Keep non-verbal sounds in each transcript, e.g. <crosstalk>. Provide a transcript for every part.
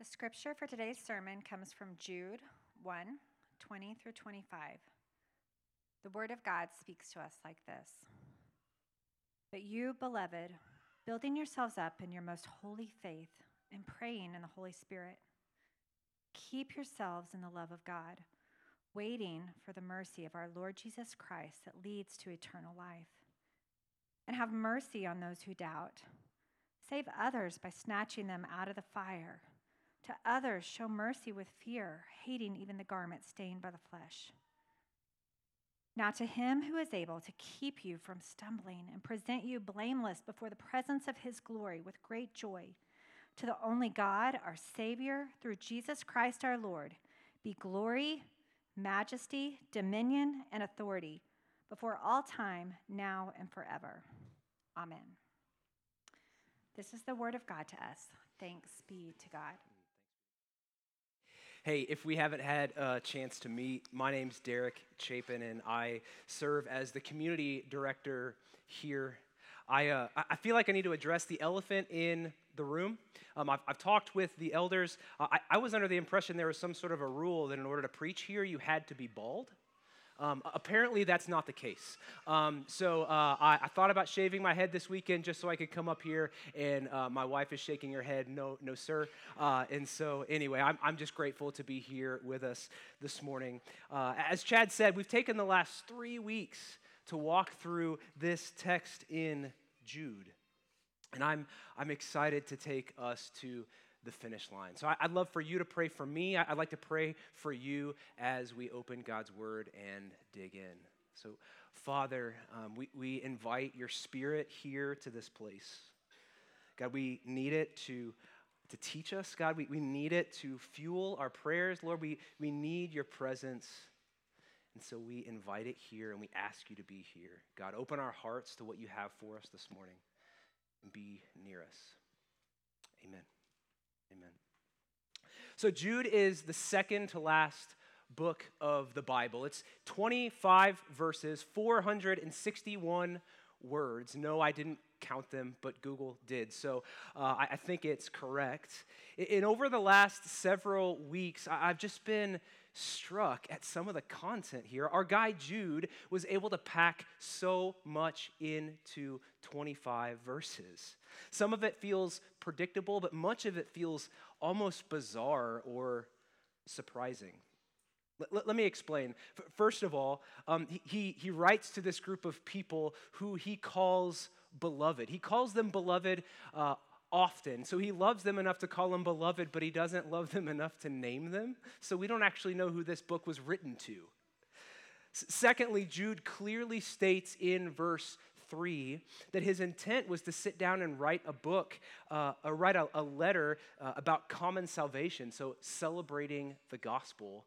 The scripture for today's sermon comes from Jude 1 20 through 25. The word of God speaks to us like this But you, beloved, building yourselves up in your most holy faith and praying in the Holy Spirit, keep yourselves in the love of God, waiting for the mercy of our Lord Jesus Christ that leads to eternal life. And have mercy on those who doubt. Save others by snatching them out of the fire. To others, show mercy with fear, hating even the garment stained by the flesh. Now, to him who is able to keep you from stumbling and present you blameless before the presence of his glory with great joy, to the only God, our Savior, through Jesus Christ our Lord, be glory, majesty, dominion, and authority before all time, now and forever. Amen. This is the word of God to us. Thanks be to God. Hey, if we haven't had a chance to meet, my name's Derek Chapin, and I serve as the community director here. I, uh, I feel like I need to address the elephant in the room. Um, I've, I've, talked with the elders. Uh, I, I was under the impression there was some sort of a rule that in order to preach here, you had to be bald. Um, apparently, that's not the case. Um, so uh, I, I, thought about shaving my head this weekend just so I could come up here, and uh, my wife is shaking her head, no, no, sir. Uh, and so, anyway, I'm, I'm just grateful to be here with us this morning. Uh, as Chad said, we've taken the last three weeks to walk through this text in Jude. And I'm, I'm excited to take us to the finish line. So I'd love for you to pray for me. I'd like to pray for you as we open God's word and dig in. So, Father, um, we, we invite your spirit here to this place. God, we need it to, to teach us. God, we, we need it to fuel our prayers. Lord, we, we need your presence. And so we invite it here and we ask you to be here. God, open our hearts to what you have for us this morning and be near us. Amen. Amen. So, Jude is the second to last book of the Bible. It's 25 verses, 461 words. No, I didn't count them, but Google did. So uh, I, I, think it's correct. And over the last several weeks, I've just been struck at some of the content here. Our guy Jude was able to pack so much into 25 verses. Some of it feels predictable, but much of it feels almost bizarre or surprising. Let, let, me explain. First of all, um, he, he writes to this group of people who he calls beloved. He calls them beloved uh, often. So he loves them enough to call them beloved, but he doesn't love them enough to name them. So we don't actually know who this book was written to. Secondly, Jude clearly states in verse 3 that his intent was to sit down and write a book, uh, or write a, a letter uh, about common salvation, so celebrating the gospel.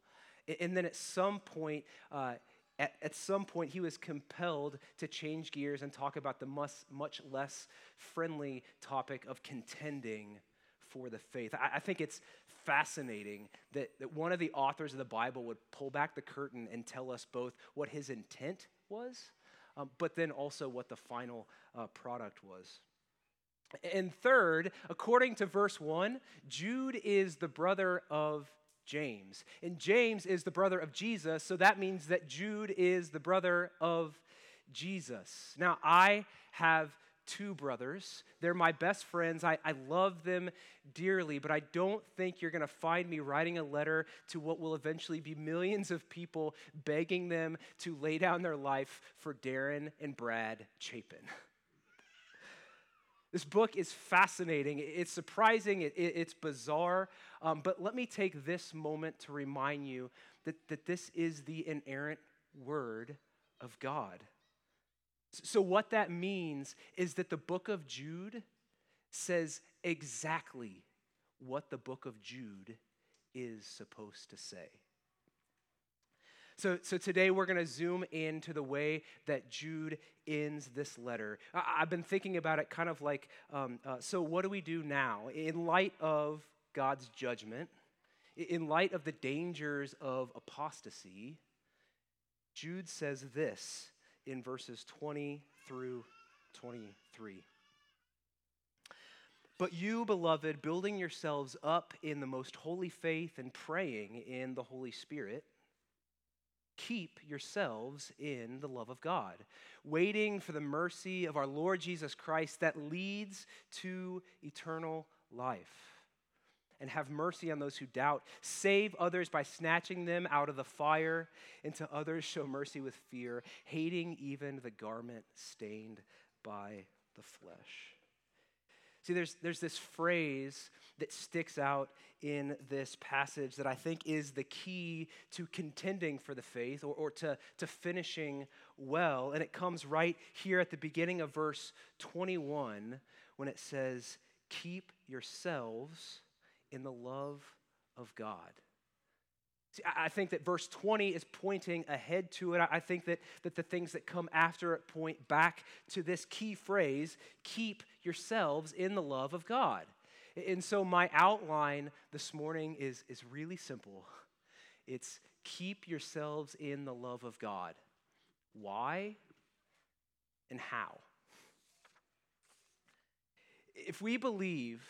And then at some point, uh, at, at, some point, he was compelled to change gears and talk about the much, much less friendly topic of contending for the faith. I, I think it's fascinating that, that one of the authors of the Bible would pull back the curtain and tell us both what his intent was, um, but then also what the final uh, product was. And third, according to verse 1, Jude is the brother of James. And James is the brother of Jesus, so that means that Jude is the brother of Jesus. Now, I have two brothers. They're my best friends. I, I love them dearly, but I don't think you're going to find me writing a letter to what will eventually be millions of people begging them to lay down their life for Darren and Brad Chapin. <laughs> This book is fascinating. It's surprising. it's bizarre. Um, but let me take this moment to remind you that, that this is the inerrant word of God. So, what that means is that the book of Jude says exactly what the book of Jude is supposed to say. So, so today we're going to zoom into the way that Jude ends this letter. I, have been thinking about it kind of like um, uh, so, what do we do now? In light of God's judgment, in light of the dangers of apostasy, Jude says this in verses 20 through 23. But you, beloved, building yourselves up in the most holy faith and praying in the Holy Spirit, keep yourselves in the love of God, waiting for the mercy of our Lord Jesus Christ that leads to eternal life. And have mercy on those who doubt. Save others by snatching them out of the fire, and to others show mercy with fear, hating even the garment stained by the flesh. See, there's, there's this phrase that sticks out in this passage that I think is the key to contending for the faith or, or to, to finishing well. And it comes right here at the beginning of verse 21 when it says, Keep yourselves in the love of God. See, I think that verse 20 is pointing ahead to it. I think that, that the things that come after it point back to this key phrase keep yourselves in the love of God. And so, my outline this morning is, is really simple it's keep yourselves in the love of God. Why and how? If we believe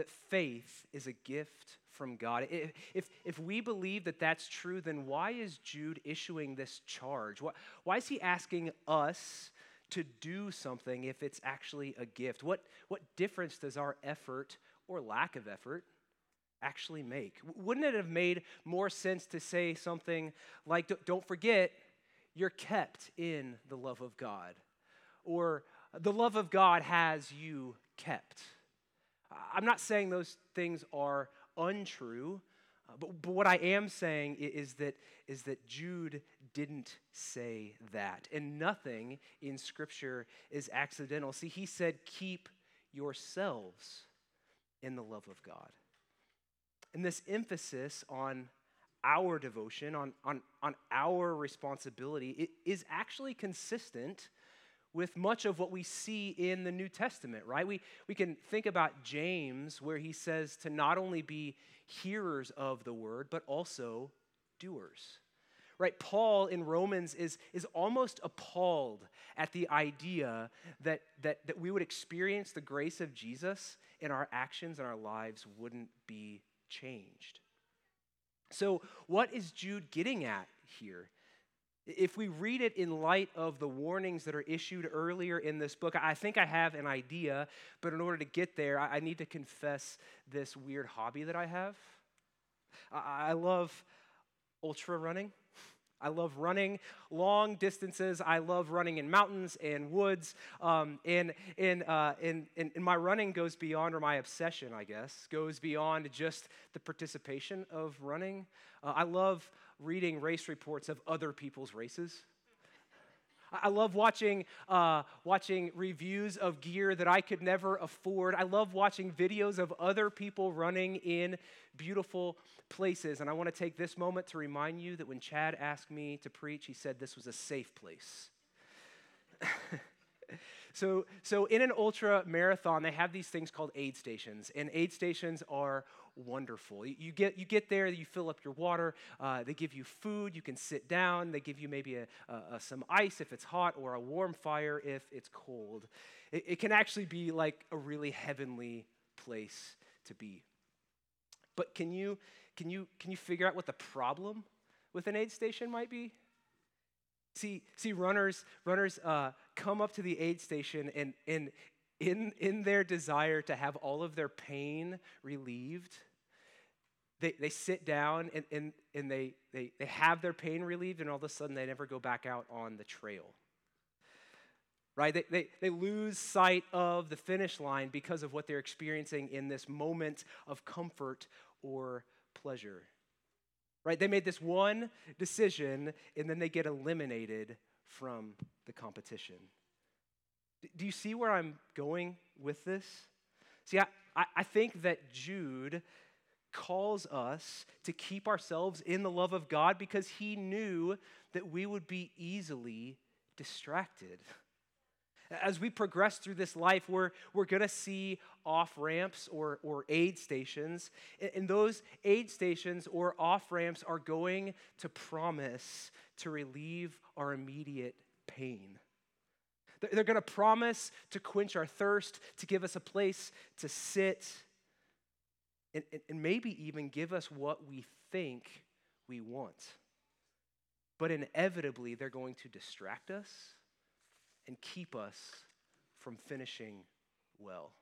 that faith is a gift from God. If, if, we believe that that's true, then why is Jude issuing this charge? Why, why is he asking us to do something if it's actually a gift? What, what difference does our effort or lack of effort actually make? Wouldn't it have made more sense to say something like, don't forget, you're kept in the love of God? Or the love of God has you kept. I'm not saying those things are untrue. Uh, but, but what I am saying is that, is that Jude didn't say that. And nothing in Scripture is accidental. See, he said, keep yourselves in the love of God. And this emphasis on our devotion, on, on, on our responsibility, it is actually consistent with much of what we see in the New Testament, right? We, we can think about James, where he says to not only be hearers of the word, but also doers. Right? Paul in Romans is, is almost appalled at the idea that, that, that we would experience the grace of Jesus and our actions and our lives wouldn't be changed. So, what is Jude getting at here? If we read it in light of the warnings that are issued earlier in this book, I think I have an idea, but in order to get there, I need to confess this weird hobby that I have. I love ultra running. I love running long distances. I love running in mountains and woods. Um, and, and, uh, and, and, my running goes beyond, or my obsession, I guess, goes beyond just the participation of running. Uh, I love reading race reports of other people's races. I love watching, uh, watching reviews of gear that I could never afford. I love watching videos of other people running in beautiful places. And I want to take this moment to remind you that when Chad asked me to preach, he said this was a safe place. <laughs> so, so in an ultra marathon, they have these things called aid stations, and aid stations are wonderful. You get, you get there, you fill up your water, uh, they give you food, you can sit down, they give you maybe a, a, some ice if it's hot or a warm fire if it's cold. It, it can actually be like a really heavenly place to be. But can you, can you, can you figure out what the problem with an aid station might be? See, see, runners, runners uh, come up to the aid station and, and in, in their desire to have all of their pain relieved, they, they sit down and, and, and they, they, they have their pain relieved, and all of a sudden they never go back out on the trail. Right? They, they, they lose sight of the finish line because of what they're experiencing in this moment of comfort or pleasure. Right? They made this one decision and then they get eliminated from the competition. Do you see where I'm going with this? See, I, I think that Jude calls us to keep ourselves in the love of God because he knew that we would be easily distracted. As we progress through this life, we're, we're going to see off ramps or, or aid stations. And those aid stations or off ramps are going to promise to relieve our immediate pain. They're, going to promise to quench our thirst, to give us a place to sit, and, and maybe even give us what we think we want. But inevitably, they're going to distract us and keep us from finishing well.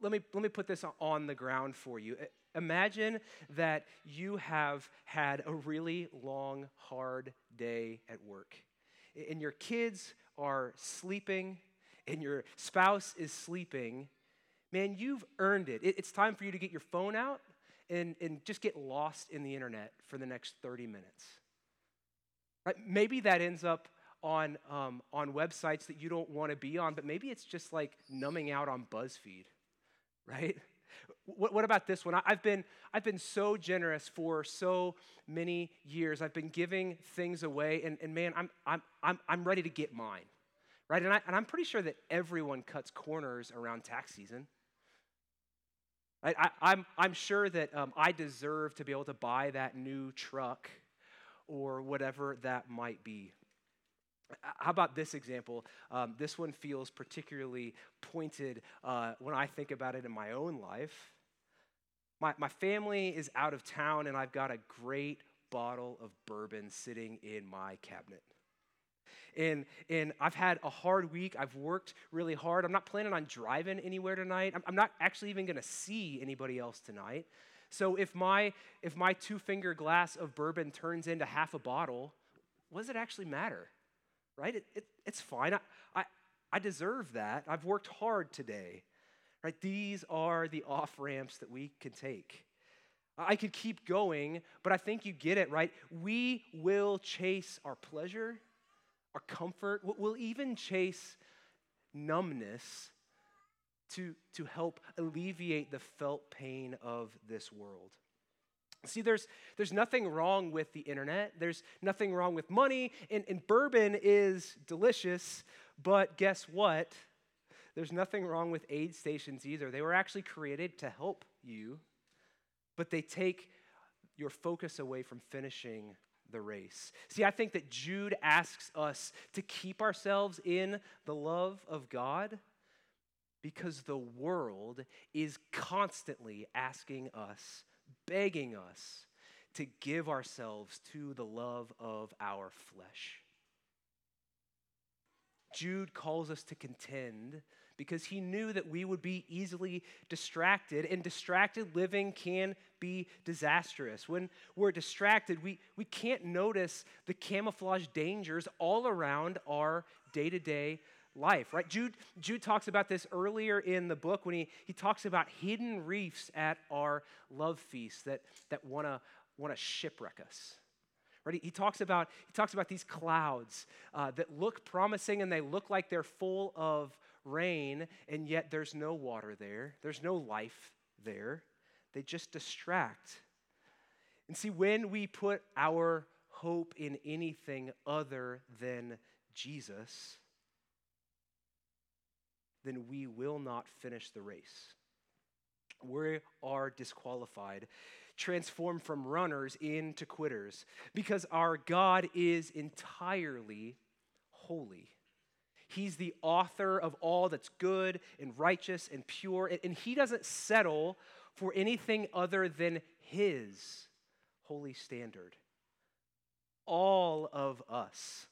Let me, let me put this on the ground for you. Imagine that you have had a really long, hard day at work, and your kids are sleeping, and your spouse is sleeping. Man, you've earned it. It's time for you to get your phone out and, and just get lost in the internet for the next 30 minutes. Right? Maybe that ends up on, um, on websites that you don't want to be on, but maybe it's just like numbing out on BuzzFeed, <laughs> right? What, what about this one? I, I've been, I've been so generous for so many years. I've been giving things away, and, and man, I'm, I'm, I'm, I'm ready to get mine, right? And, I, and I'm pretty sure that everyone cuts corners around tax season. I, am I'm, I'm sure that um, I deserve to be able to buy that new truck or whatever that might be. How about this example? Um, this one feels particularly pointed uh, when I think about it in my own life. My, my family is out of town, and I've got a great bottle of bourbon sitting in my cabinet. And, and I've had a hard week. I've worked really hard. I'm not planning on driving anywhere tonight. I'm, I'm not actually even going to see anybody else tonight. So if my, if my two finger glass of bourbon turns into half a bottle, what does it actually matter? Right? It, it, it's fine. I, I, I deserve that. I've worked hard today, right? These are the off ramps that we can take. I could keep going, but I think you get it, right? We will chase our pleasure, our comfort. We'll even chase numbness to, to help alleviate the felt pain of this world. See, there's, there's nothing wrong with the internet. There's nothing wrong with money. And, and bourbon is delicious, but guess what? There's nothing wrong with aid stations either. They were actually created to help you, but they take your focus away from finishing the race. See, I think that Jude asks us to keep ourselves in the love of God because the world is constantly asking us begging us to give ourselves to the love of our flesh. Jude calls us to contend because he knew that we would be easily distracted, and distracted living can be disastrous. When we're distracted, we, we can't notice the camouflage dangers all around our day to day life, right? Jude, Jude talks about this earlier in the book when he, he talks about hidden reefs at our love feast that, that want to want to shipwreck us. Right? He, talks about, he talks about these clouds uh, that look promising and they look like they're full of rain, and yet there's no water there, there's no life there. They just distract. And see, when we put our hope in anything other than Jesus, then we will not finish the race. We are disqualified, transformed from runners into quitters, because our God is entirely holy. He's the author of all that's good and righteous and pure, and He doesn't settle for anything other than His holy standard. All of us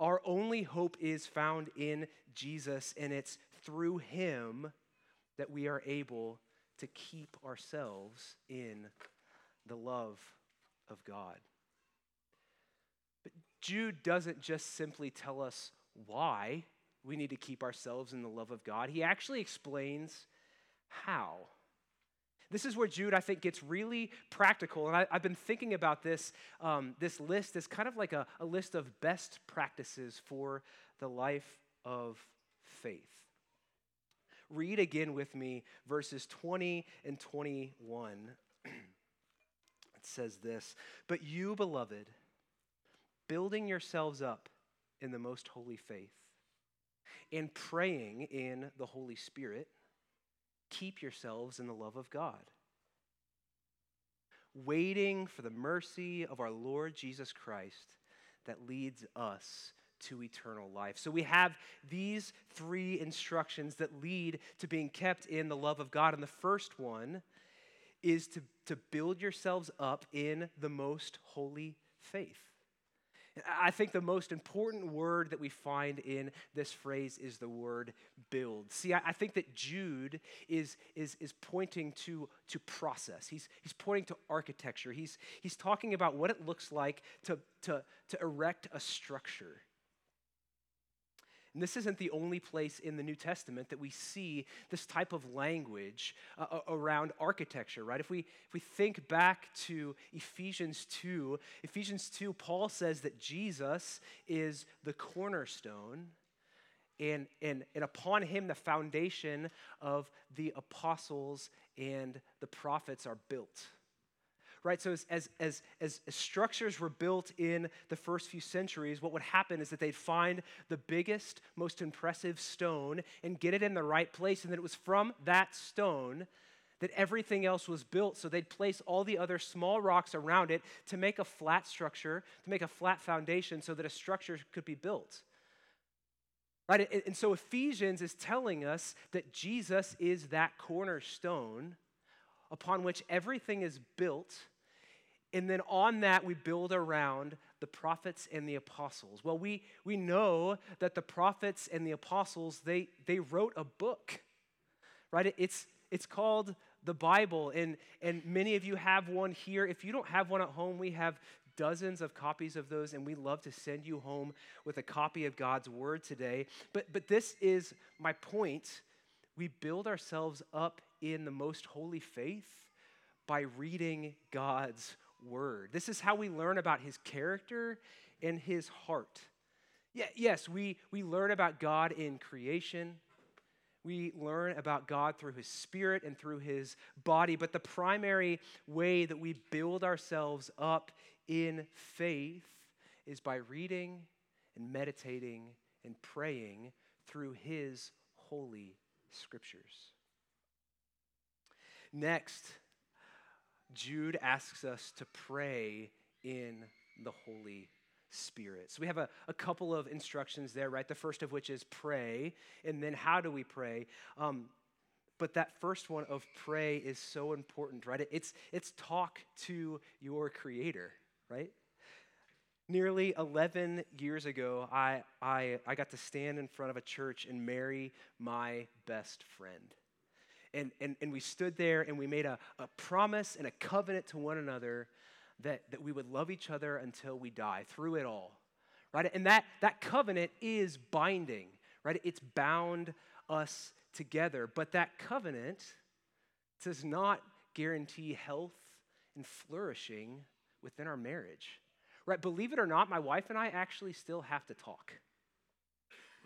our only hope is found in Jesus, and it's through him that we are able to keep ourselves in the love of God. But Jude doesn't just simply tell us why we need to keep ourselves in the love of God, he actually explains how. This is where Jude, I think, gets really practical. And I, have been thinking about this, um, this list as kind of like a, a list of best practices for the life of faith. Read again with me verses 20 and 21. <clears throat> it says this But you, beloved, building yourselves up in the most holy faith, and praying in the Holy Spirit keep yourselves in the love of God, waiting for the mercy of our Lord Jesus Christ that leads us to eternal life. So we have these three instructions that lead to being kept in the love of God. And the first one is to, to build yourselves up in the most holy faith. I think the most important word that we find in this phrase is the word build. See, I, I, think that Jude is, is, is pointing to, to process. He's, he's pointing to architecture. He's, he's talking about what it looks like to, to, to erect a structure. And this isn't the only place in the New Testament that we see this type of language uh, around architecture, right? If we, if we think back to Ephesians 2, Ephesians 2, Paul says that Jesus is the cornerstone, and, and, and upon him the foundation of the apostles and the prophets are built right? So, as, as, as, as, structures were built in the first few centuries, what would happen is that they'd find the biggest, most impressive stone and get it in the right place, and then it was from that stone that everything else was built. So they'd place all the other small rocks around it to make a flat structure, to make a flat foundation so that a structure could be built. Right? And so Ephesians is telling us that Jesus is that cornerstone upon which everything is built. And then on that, we build around the prophets and the apostles. Well, we, we know that the prophets and the apostles, they, they wrote a book, right? It's, it's called the Bible, and, and many of you have one here. If you don't have one at home, we have dozens of copies of those, and we love to send you home with a copy of God's Word today. But, but this is my point. We build ourselves up in the most holy faith by reading God's word. This is how we learn about his character and his heart. Yeah, yes, we, we learn about God in creation. We learn about God through his spirit and through his body. But the primary way that we build ourselves up in faith is by reading and meditating and praying through his holy scriptures. Next, Jude asks us to pray in the Holy Spirit. So we have a, a couple of instructions there, right? The first of which is pray, and then how do we pray? Um, but that first one of pray is so important, right? It's, it's talk to your Creator, right? Nearly 11 years ago, I, I, I got to stand in front of a church and marry my best friend. And, and, and we stood there and we made a, a promise and a covenant to one another that, that we would love each other until we die, through it all. Right? And that, that covenant is binding, right? It's bound us together. But that covenant does not guarantee health and flourishing within our marriage. Right? Believe it or not, my wife and I actually still have to talk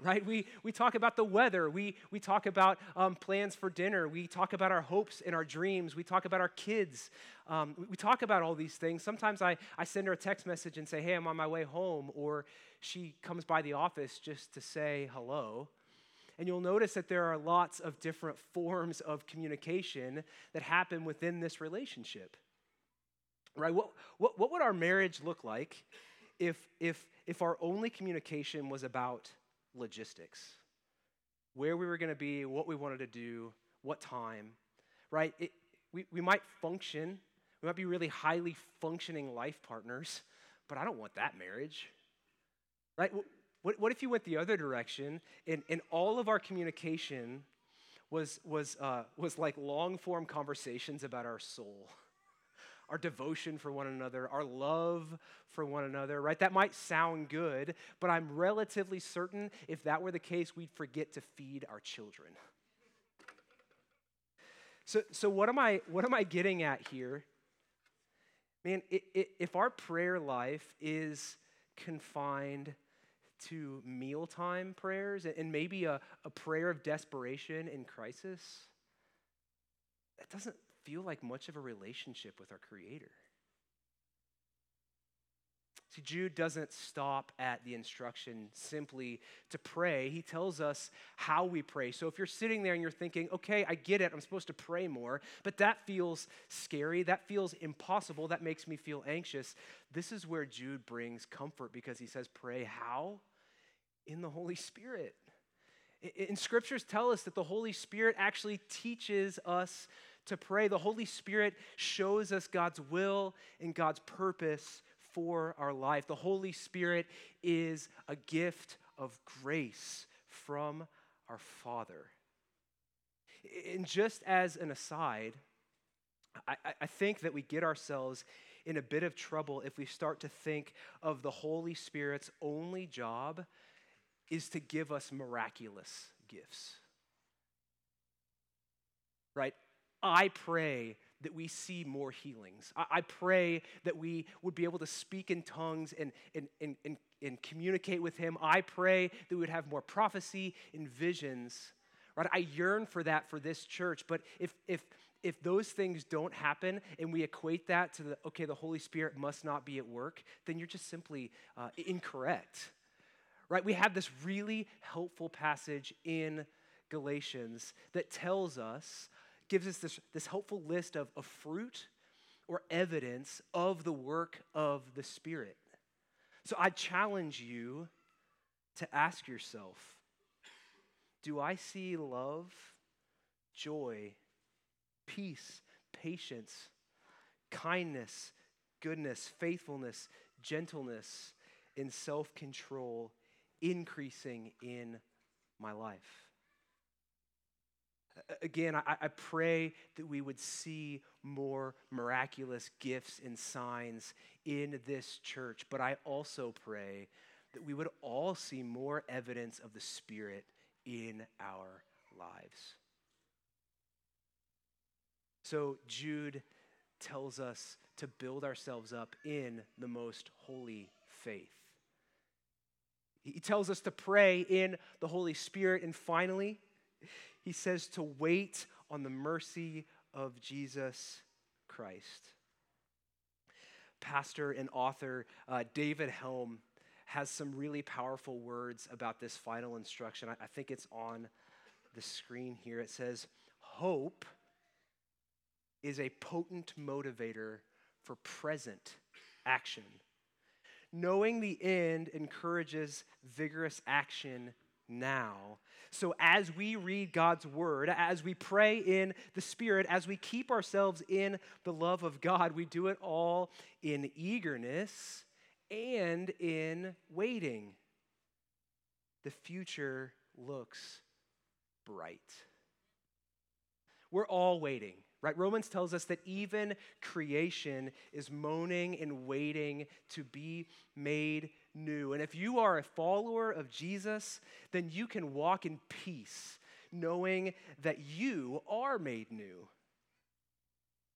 right? We, we talk about the weather. We, we talk about um, plans for dinner. We talk about our hopes and our dreams. We talk about our kids. Um, we talk about all these things. Sometimes I, I send her a text message and say, hey, I'm on my way home. Or she comes by the office just to say hello. And you'll notice that there are lots of different forms of communication that happen within this relationship. Right? What, what, what would our marriage look like if, if, if our only communication was about logistics where we were going to be, what we wanted to do, what time, right? It, we, we might function, we might be really highly functioning life partners, but I don't want that marriage, right? What, what if you went the other direction and, and all of our communication was, was, uh, was like long form conversations about our soul? Our devotion for one another, our love for one another, right? That might sound good, but I'm relatively certain if that were the case, we'd forget to feed our children. So, so what, am I, what am I getting at here? Man, it, it, if our prayer life is confined to mealtime prayers and maybe a, a prayer of desperation in crisis, that doesn't feel like much of a relationship with our Creator. See, Jude doesn't stop at the instruction simply to pray. He tells us how we pray. So if you're sitting there and you're thinking, okay, I get it, I'm supposed to pray more, but that feels scary, that feels impossible, that makes me feel anxious, this is where Jude brings comfort because he says, pray how? in the Holy Spirit. And scriptures tell us that the Holy Spirit actually teaches us to pray. The Holy Spirit shows us God's will and God's purpose for our life. The Holy Spirit is a gift of grace from our Father. And just as an aside, I, I, think that we get ourselves in a bit of trouble if we start to think of the Holy Spirit's only job is to give us miraculous gifts. Right? I pray that we see more healings. I, I, pray that we would be able to speak in tongues and, and, and, and, and communicate with Him. I pray that we would have more prophecy and visions. Right? I yearn for that for this church. But if, if, if those things don't happen and we equate that to the, okay, the Holy Spirit must not be at work, then you're just simply uh, incorrect. Right? We have this really helpful passage in Galatians that tells us gives us this, this helpful list of, a fruit or evidence of the work of the Spirit. So I challenge you to ask yourself do I see love, joy, peace, patience, kindness, goodness, faithfulness, gentleness, and self control increasing in my life? Again, I, I, pray that we would see more miraculous gifts and signs in this church, but I also pray that we would all see more evidence of the Spirit in our lives. So, Jude tells us to build ourselves up in the most holy faith. He tells us to pray in the Holy Spirit, and finally, he says to wait on the mercy of Jesus Christ. Pastor and author uh, David Helm has some really powerful words about this final instruction. I, I think it's on the screen here. It says, Hope is a potent motivator for present action. Knowing the end encourages vigorous action now. So, as we read God's word, as we pray in the Spirit, as we keep ourselves in the love of God, we do it all in eagerness and in waiting. The future looks bright. We're all waiting, right? Romans tells us that even creation is moaning and waiting to be made new. And if you are a follower of Jesus, then you can walk in peace, knowing that you are made new.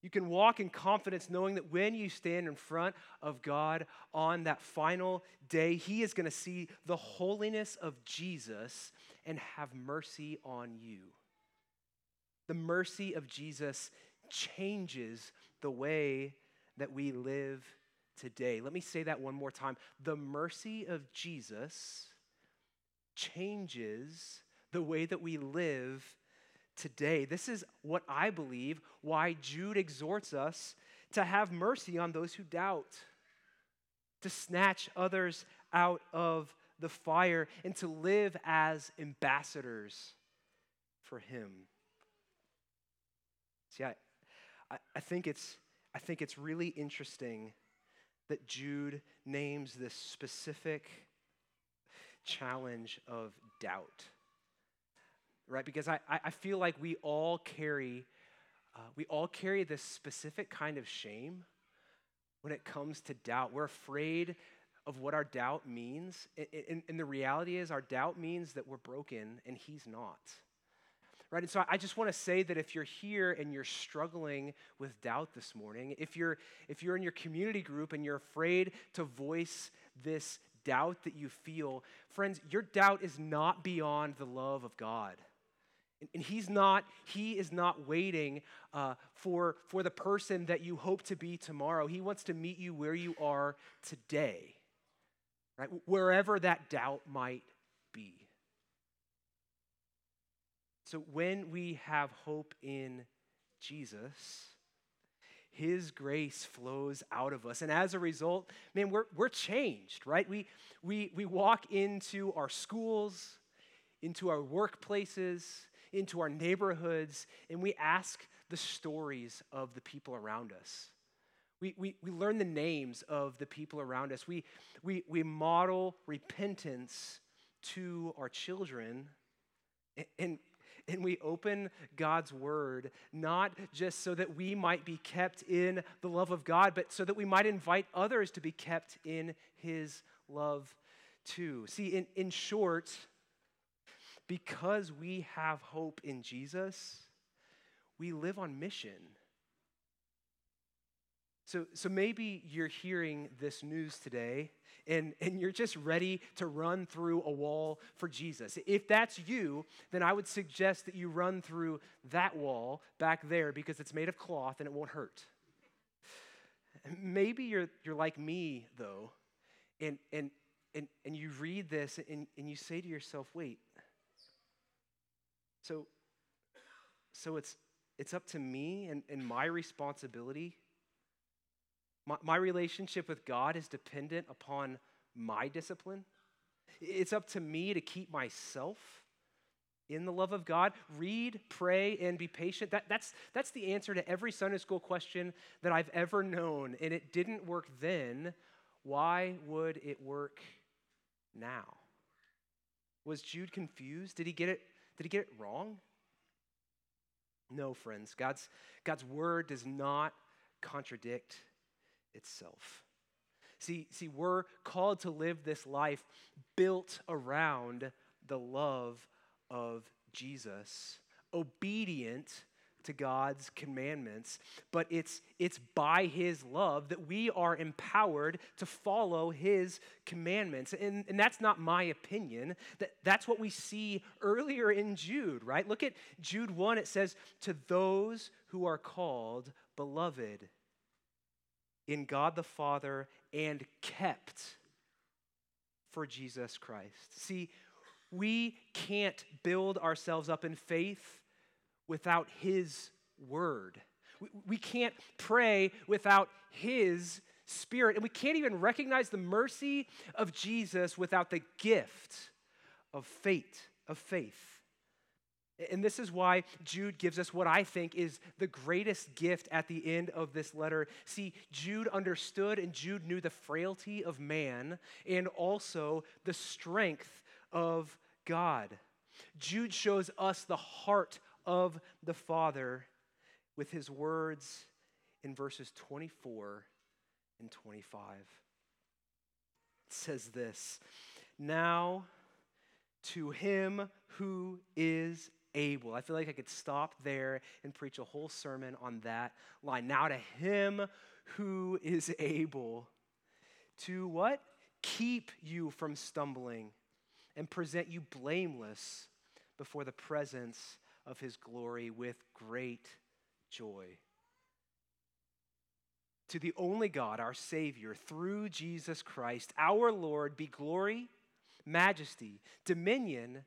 You can walk in confidence knowing that when you stand in front of God on that final day, He is going to see the holiness of Jesus and have mercy on you. The mercy of Jesus changes the way that we live today. Let me say that one more time. The mercy of Jesus changes the way that we live today. This is what I believe why Jude exhorts us to have mercy on those who doubt, to snatch others out of the fire, and to live as ambassadors for Him. See, I, I, think it's, I think it's really interesting that Jude names this specific challenge of doubt. Right? Because I, I feel like we all carry, uh, we all carry this specific kind of shame when it comes to doubt. We're afraid of what our doubt means. And, and, and the reality is, our doubt means that we're broken and He's not right? And so I just want to say that if you're here and you're struggling with doubt this morning, if you're if you're in your community group and you're afraid to voice this doubt that you feel, friends, your doubt is not beyond the love of God. And he's not, he is not waiting uh, for, for the person that you hope to be tomorrow. He wants to meet you where you are today, right? Wherever that doubt might be. So when we have hope in Jesus, his grace flows out of us. And as a result, man, we're, we're changed, right? We, we, we walk into our schools, into our workplaces, into our neighborhoods, and we ask the stories of the people around us. We, we, we learn the names of the people around us. We, we, we model repentance to our children. And, and we open God's word not just so that we might be kept in the love of God, but so that we might invite others to be kept in his love too. See, in, in short, because we have hope in Jesus, we live on mission. So, so maybe you're hearing this news today and, and you're just ready to run through a wall for Jesus. If that's you, then I would suggest that you run through that wall back there because it's made of cloth and it won't hurt. Maybe you're, you're like me, though, and, and, and, and you read this and, and you say to yourself, wait, so, so it's, it's up to me and, and my responsibility my, my relationship with God is dependent upon my discipline. It's up to me to keep myself in the love of God. Read, pray, and be patient. That, that's, that's the answer to every Sunday school question that I've ever known. And it didn't work then. Why would it work now? Was Jude confused? Did he get it, did he get it wrong? No, friends. God's, God's word does not contradict itself. See, see, we're called to live this life built around the love of Jesus, obedient to God's commandments, but it's, it's by His love that we are empowered to follow His commandments. And, and that's not my opinion. That, that's what we see earlier in Jude, right? Look at Jude 1. It says, To those who are called, beloved in God the Father and kept for Jesus Christ. See, we can't build ourselves up in faith without His word. We, can't pray without His Spirit. And we can't even recognize the mercy of Jesus without the gift of faith, of faith. And this is why Jude gives us what I think is the greatest gift at the end of this letter. See, Jude understood and Jude knew the frailty of man and also the strength of God. Jude shows us the heart of the Father with his words in verses 24 and 25. It says this Now to him who is able. I feel like I could stop there and preach a whole sermon on that line. Now to him who is able to what? Keep you from stumbling and present you blameless before the presence of his glory with great joy. To the only God, our Savior, through Jesus Christ, our Lord, be glory, majesty, dominion,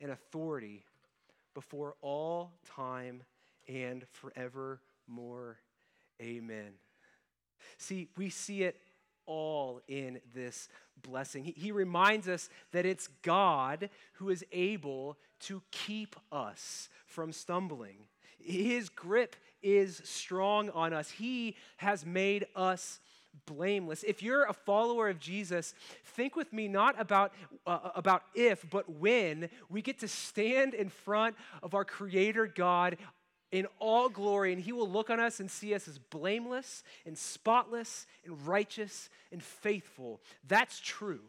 and authority before all time and forevermore. Amen. See, we see it all in this blessing. He, he, reminds us that it's God who is able to keep us from stumbling. His grip is strong on us. He has made us blameless. If you're a follower of Jesus, think with me not about, uh, about if, but when we get to stand in front of our Creator God in all glory, and He will look on us and see us as blameless and spotless and righteous and faithful. That's true.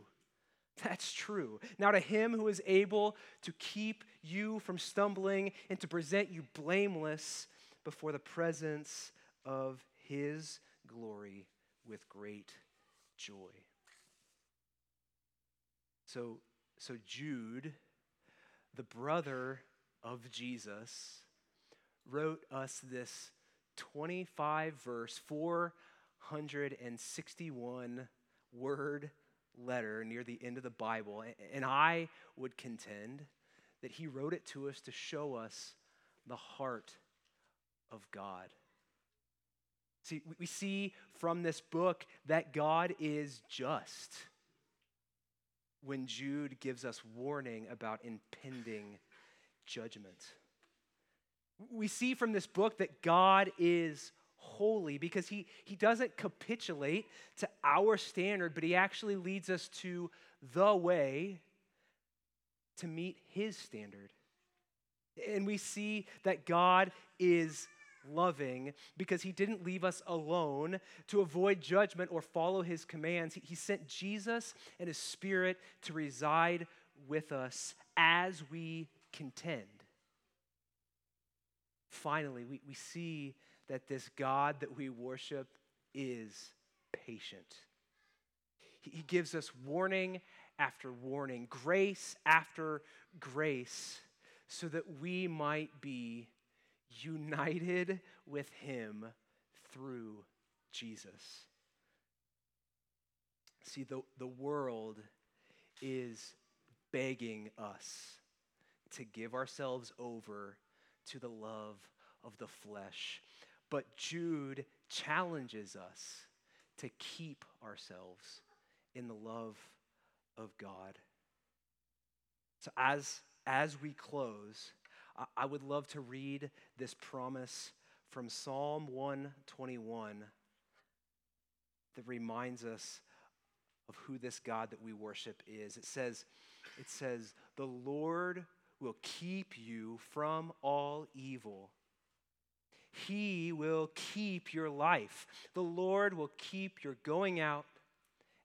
That's true. Now, to him who is able to keep you from stumbling and to present you blameless before the presence of his glory with great joy. So, so Jude, the brother of Jesus, wrote us this 25 verse, 461 word letter near the end of the Bible. And I would contend that he wrote it to us to show us the heart of God. See, we see from this book that God is just when Jude gives us warning about impending judgment. We see from this book that God is holy because he, he doesn't capitulate to our standard, but he actually leads us to the way to meet his standard. And we see that God is loving because he didn't leave us alone to avoid judgment or follow his commands. He sent Jesus and his spirit to reside with us as we contend. Finally, we, we see that this God that we worship is patient. He gives us warning after warning, grace after grace, so that we might be united with Him through Jesus. See, the, the world is begging us to give ourselves over to the love of the flesh. But Jude challenges us to keep ourselves in the love of God. So as as we close, I would love to read this promise from Psalm 121 that reminds us of who this God that we worship is. It says, it says, the Lord will keep you from all evil. He will keep your life. The Lord will keep your going out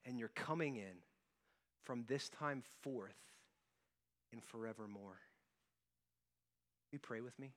and your coming in from this time forth and forevermore. You pray with me?